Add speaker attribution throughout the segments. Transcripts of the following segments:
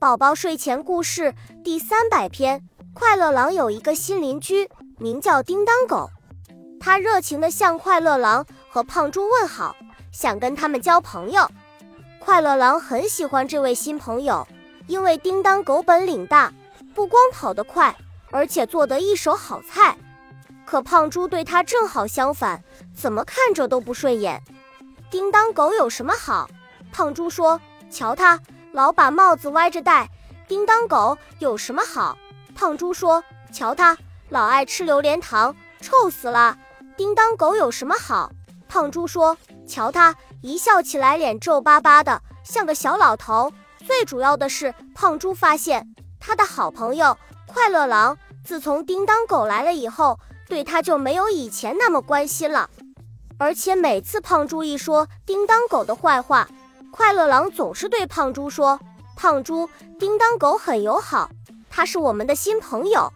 Speaker 1: 宝宝睡前故事第三百篇：快乐狼有一个新邻居，名叫叮当狗。他热情地向快乐狼和胖猪问好，想跟他们交朋友。快乐狼很喜欢这位新朋友，因为叮当狗本领大，不光跑得快，而且做得一手好菜。可胖猪对他正好相反，怎么看着都不顺眼。叮当狗有什么好？胖猪说：“瞧他。”老把帽子歪着戴，叮当狗有什么好？胖猪说：“瞧他，老爱吃榴莲糖，臭死了。”叮当狗有什么好？胖猪说：“瞧他，一笑起来脸皱巴巴的，像个小老头。”最主要的是，胖猪发现他的好朋友快乐狼，自从叮当狗来了以后，对他就没有以前那么关心了。而且每次胖猪一说叮当狗的坏话，快乐狼总是对胖猪说：“胖猪，叮当狗很友好，他是我们的新朋友。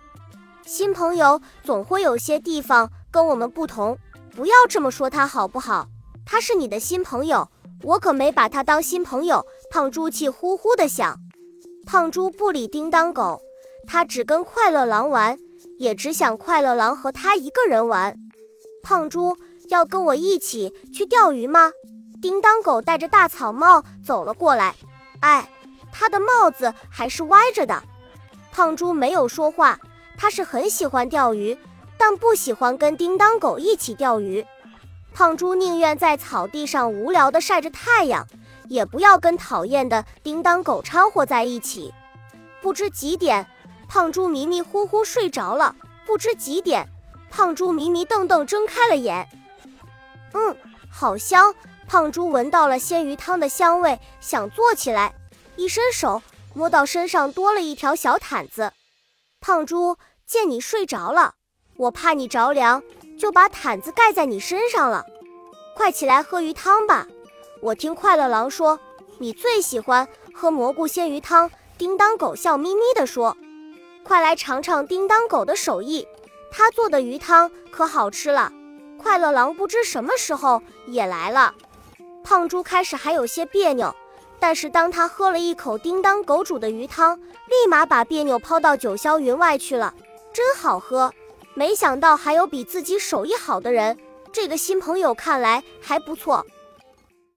Speaker 1: 新朋友总会有些地方跟我们不同，不要这么说他好不好？他是你的新朋友，我可没把他当新朋友。”胖猪气呼呼地想。胖猪不理叮当狗，他只跟快乐狼玩，也只想快乐狼和他一个人玩。胖猪要跟我一起去钓鱼吗？叮当狗戴着大草帽走了过来，哎，他的帽子还是歪着的。胖猪没有说话，他是很喜欢钓鱼，但不喜欢跟叮当狗一起钓鱼。胖猪宁愿在草地上无聊地晒着太阳，也不要跟讨厌的叮当狗掺和在一起。不知几点，胖猪迷迷糊糊睡着了。不知几点，胖猪迷迷瞪瞪睁开了眼。嗯，好香。胖猪闻到了鲜鱼汤的香味，想坐起来，一伸手摸到身上多了一条小毯子。胖猪见你睡着了，我怕你着凉，就把毯子盖在你身上了。快起来喝鱼汤吧！我听快乐狼说你最喜欢喝蘑菇鲜鱼汤。叮当狗笑眯眯地说：“快来尝尝叮当狗的手艺，他做的鱼汤可好吃了。”快乐狼不知什么时候也来了。胖猪开始还有些别扭，但是当他喝了一口叮当狗煮的鱼汤，立马把别扭抛到九霄云外去了。真好喝！没想到还有比自己手艺好的人，这个新朋友看来还不错。